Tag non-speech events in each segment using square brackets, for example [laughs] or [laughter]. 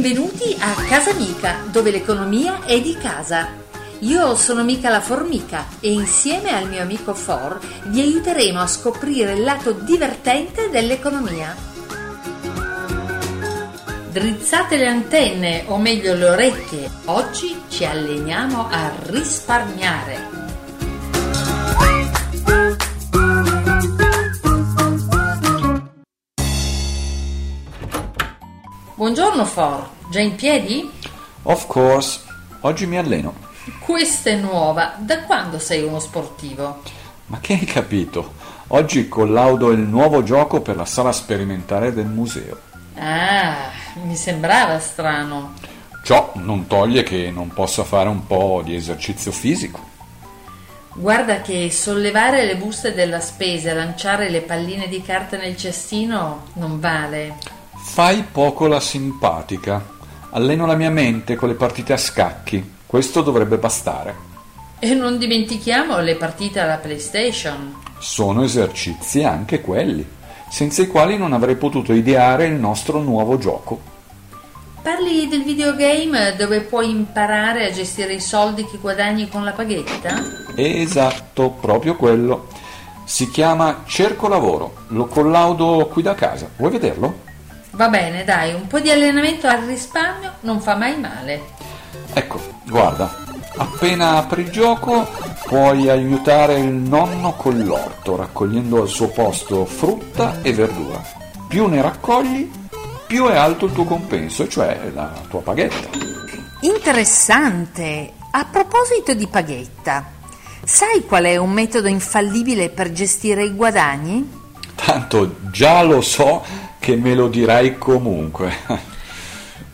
Benvenuti a Casa Mica, dove l'economia è di casa. Io sono Mica la Formica e insieme al mio amico For vi aiuteremo a scoprire il lato divertente dell'economia. Drizzate le antenne, o meglio le orecchie. Oggi ci alleniamo a risparmiare. Buongiorno For, già in piedi? Of course, oggi mi alleno. Questa è nuova, da quando sei uno sportivo? Ma che hai capito? Oggi collaudo il nuovo gioco per la sala sperimentale del museo. Ah, mi sembrava strano. Ciò non toglie che non possa fare un po' di esercizio fisico. Guarda che sollevare le buste della spesa e lanciare le palline di carta nel cestino non vale. Fai poco la simpatica. Alleno la mia mente con le partite a scacchi. Questo dovrebbe bastare. E non dimentichiamo le partite alla PlayStation. Sono esercizi anche quelli, senza i quali non avrei potuto ideare il nostro nuovo gioco. Parli del videogame dove puoi imparare a gestire i soldi che guadagni con la paghetta? Esatto, proprio quello. Si chiama Cerco Lavoro. Lo collaudo qui da casa. Vuoi vederlo? Va bene, dai, un po' di allenamento al risparmio non fa mai male. Ecco, guarda, appena apri il gioco puoi aiutare il nonno con l'orto, raccogliendo al suo posto frutta e verdura. Più ne raccogli, più è alto il tuo compenso, cioè la tua paghetta. Interessante. A proposito di paghetta, sai qual è un metodo infallibile per gestire i guadagni? Tanto già lo so che me lo dirai comunque.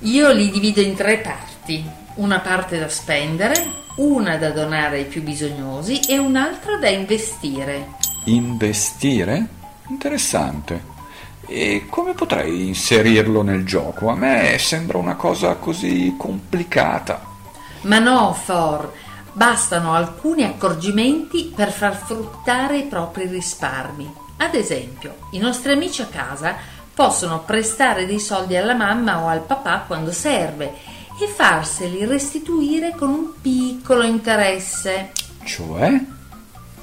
Io li divido in tre parti, una parte da spendere, una da donare ai più bisognosi e un'altra da investire. Investire? Interessante. E come potrei inserirlo nel gioco? A me sembra una cosa così complicata. Ma no, For, bastano alcuni accorgimenti per far fruttare i propri risparmi. Ad esempio, i nostri amici a casa possono prestare dei soldi alla mamma o al papà quando serve e farseli restituire con un piccolo interesse. Cioè?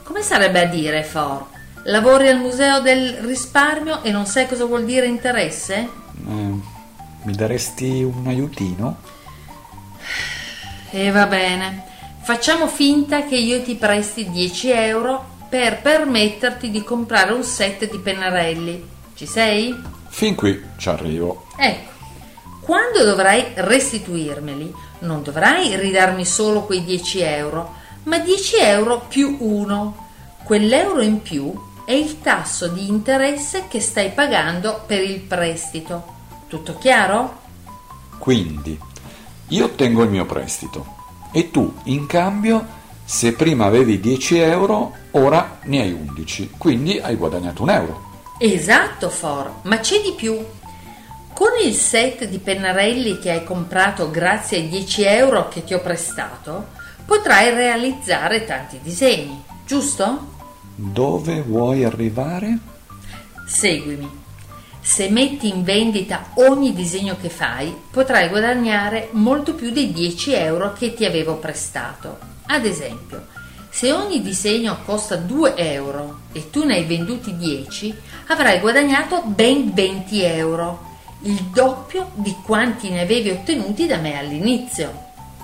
Come sarebbe a dire, For? Lavori al museo del risparmio e non sai cosa vuol dire interesse? Eh, mi daresti un aiutino? E va bene. Facciamo finta che io ti presti 10 euro per permetterti di comprare un set di pennarelli. Ci sei? Fin qui ci arrivo. Ecco, quando dovrai restituirmeli, non dovrai ridarmi solo quei 10 euro, ma 10 euro più uno. Quell'euro in più è il tasso di interesse che stai pagando per il prestito. Tutto chiaro? Quindi, io ottengo il mio prestito e tu, in cambio, se prima avevi 10 euro, ora ne hai 11, quindi hai guadagnato un euro. Esatto, For, ma c'è di più. Con il set di pennarelli che hai comprato grazie ai 10 euro che ti ho prestato, potrai realizzare tanti disegni, giusto? Dove vuoi arrivare? Seguimi. Se metti in vendita ogni disegno che fai, potrai guadagnare molto più dei 10 euro che ti avevo prestato. Ad esempio, se ogni disegno costa 2 euro e tu ne hai venduti 10, avrai guadagnato ben 20 euro, il doppio di quanti ne avevi ottenuti da me all'inizio.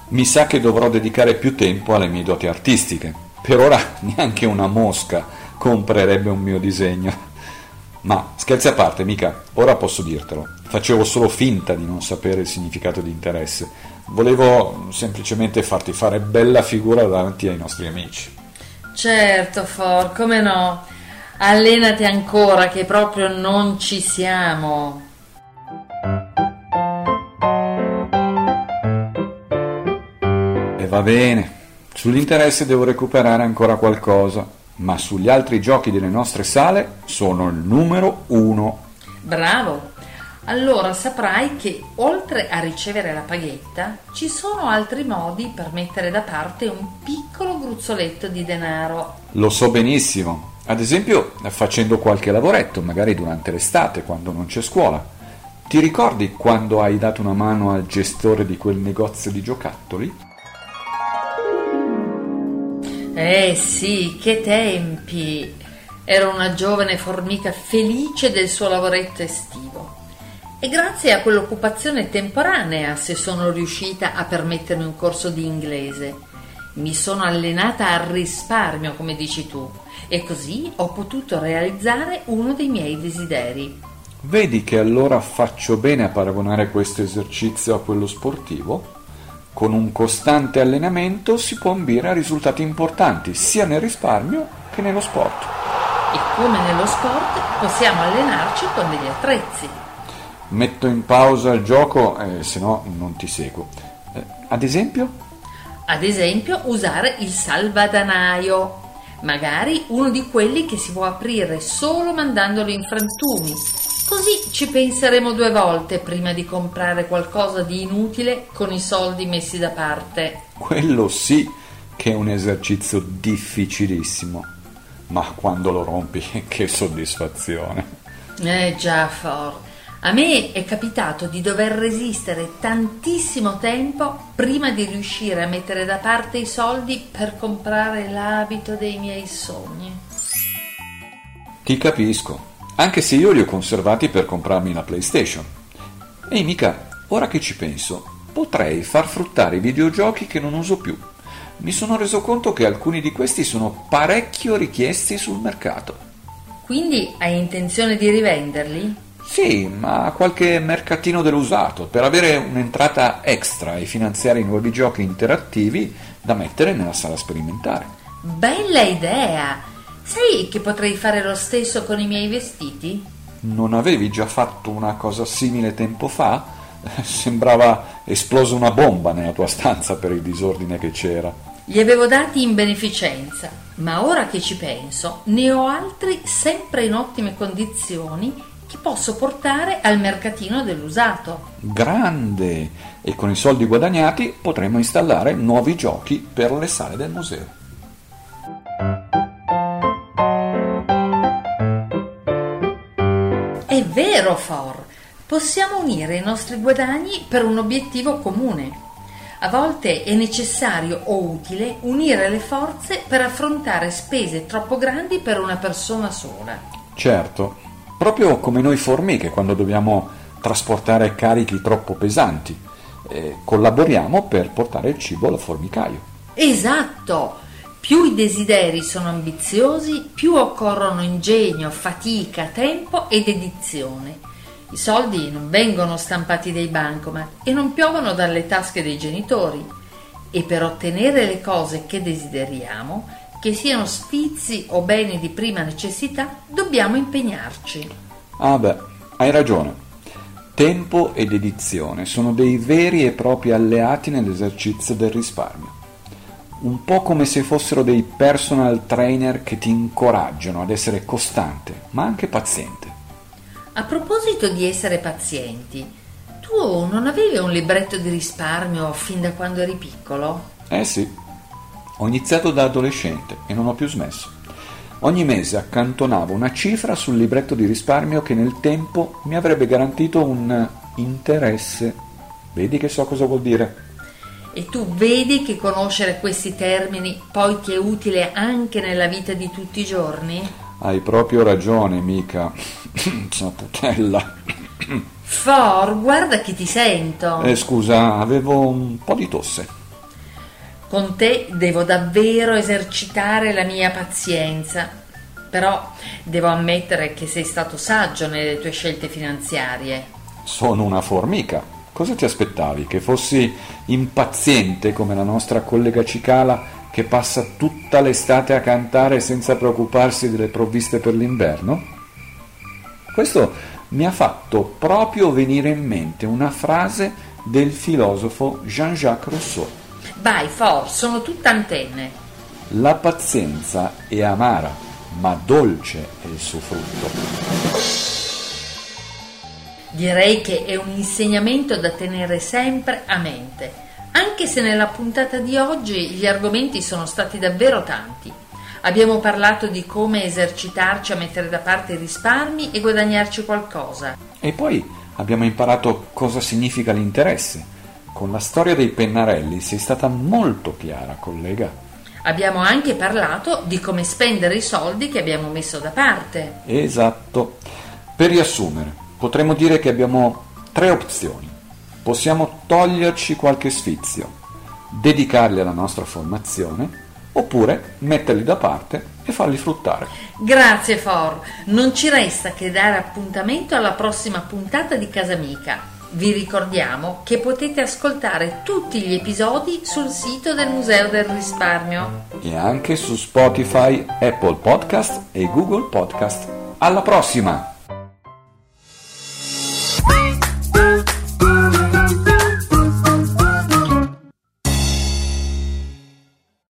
Mi sa che dovrò dedicare più tempo alle mie doti artistiche. Per ora [laughs] neanche una mosca comprerebbe un mio disegno. Ma scherzi a parte, mica, ora posso dirtelo. Facevo solo finta di non sapere il significato di interesse Volevo semplicemente farti fare bella figura davanti ai nostri amici. Certo, For, come no? Allenati ancora che proprio non ci siamo. E va bene. Sull'interesse devo recuperare ancora qualcosa, ma sugli altri giochi delle nostre sale sono il numero uno. Bravo, allora saprai che oltre a ricevere la paghetta ci sono altri modi per mettere da parte un piccolo gruzzoletto di denaro. Lo so benissimo, ad esempio facendo qualche lavoretto, magari durante l'estate quando non c'è scuola. Ti ricordi quando hai dato una mano al gestore di quel negozio di giocattoli? Eh sì, che tempi! Ero una giovane formica felice del suo lavoretto estivo. E grazie a quell'occupazione temporanea se sono riuscita a permettermi un corso di inglese. Mi sono allenata al risparmio, come dici tu, e così ho potuto realizzare uno dei miei desideri. Vedi che allora faccio bene a paragonare questo esercizio a quello sportivo? Con un costante allenamento si può ambire a risultati importanti sia nel risparmio che nello sport. E come nello sport possiamo allenarci con degli attrezzi. Metto in pausa il gioco, eh, se no non ti seguo. Eh, ad esempio? Ad esempio usare il salvadanaio, magari uno di quelli che si può aprire solo mandandolo in frantumi Così ci penseremo due volte prima di comprare qualcosa di inutile con i soldi messi da parte. Quello sì che è un esercizio difficilissimo, ma quando lo rompi [laughs] che soddisfazione. Eh già, For. A me è capitato di dover resistere tantissimo tempo prima di riuscire a mettere da parte i soldi per comprare l'abito dei miei sogni. Ti capisco anche se io li ho conservati per comprarmi la PlayStation. Ehi mica, ora che ci penso, potrei far fruttare i videogiochi che non uso più. Mi sono reso conto che alcuni di questi sono parecchio richiesti sul mercato. Quindi hai intenzione di rivenderli? Sì, ma a qualche mercatino dell'usato, per avere un'entrata extra e finanziare i nuovi giochi interattivi da mettere nella sala sperimentare. Bella idea! Sai che potrei fare lo stesso con i miei vestiti? Non avevi già fatto una cosa simile tempo fa? Sembrava esplosa una bomba nella tua stanza per il disordine che c'era. Li avevo dati in beneficenza, ma ora che ci penso, ne ho altri sempre in ottime condizioni che posso portare al mercatino dell'usato. Grande! E con i soldi guadagnati potremo installare nuovi giochi per le sale del museo. È vero, For, possiamo unire i nostri guadagni per un obiettivo comune. A volte è necessario o utile unire le forze per affrontare spese troppo grandi per una persona sola. Certo, proprio come noi formiche quando dobbiamo trasportare carichi troppo pesanti. Eh, collaboriamo per portare il cibo al formicaio. Esatto! Più i desideri sono ambiziosi, più occorrono ingegno, fatica, tempo ed edizione. I soldi non vengono stampati dai bancomat e non piovono dalle tasche dei genitori. E per ottenere le cose che desideriamo, che siano sfizi o beni di prima necessità, dobbiamo impegnarci. Ah beh, hai ragione. Tempo ed edizione sono dei veri e propri alleati nell'esercizio del risparmio un po' come se fossero dei personal trainer che ti incoraggiano ad essere costante, ma anche paziente. A proposito di essere pazienti, tu non avevi un libretto di risparmio fin da quando eri piccolo? Eh sì, ho iniziato da adolescente e non ho più smesso. Ogni mese accantonavo una cifra sul libretto di risparmio che nel tempo mi avrebbe garantito un interesse. Vedi che so cosa vuol dire? E tu vedi che conoscere questi termini poi ti è utile anche nella vita di tutti i giorni? Hai proprio ragione, mica. [coughs] Saputella. For, guarda che ti sento. Eh, scusa, avevo un po' di tosse. Con te devo davvero esercitare la mia pazienza. Però devo ammettere che sei stato saggio nelle tue scelte finanziarie. Sono una formica. Cosa ti aspettavi? Che fossi impaziente come la nostra collega Cicala che passa tutta l'estate a cantare senza preoccuparsi delle provviste per l'inverno? Questo mi ha fatto proprio venire in mente una frase del filosofo Jean-Jacques Rousseau. Vai, For, sono tutta antenne. La pazienza è amara, ma dolce è il suo frutto. Direi che è un insegnamento da tenere sempre a mente, anche se nella puntata di oggi gli argomenti sono stati davvero tanti. Abbiamo parlato di come esercitarci a mettere da parte i risparmi e guadagnarci qualcosa. E poi abbiamo imparato cosa significa l'interesse. Con la storia dei pennarelli sei stata molto chiara, collega. Abbiamo anche parlato di come spendere i soldi che abbiamo messo da parte. Esatto. Per riassumere, potremmo dire che abbiamo tre opzioni. Possiamo toglierci qualche sfizio, dedicarli alla nostra formazione, oppure metterli da parte e farli fruttare. Grazie For, non ci resta che dare appuntamento alla prossima puntata di Casa Amica. Vi ricordiamo che potete ascoltare tutti gli episodi sul sito del Museo del Risparmio e anche su Spotify, Apple Podcast e Google Podcast. Alla prossima!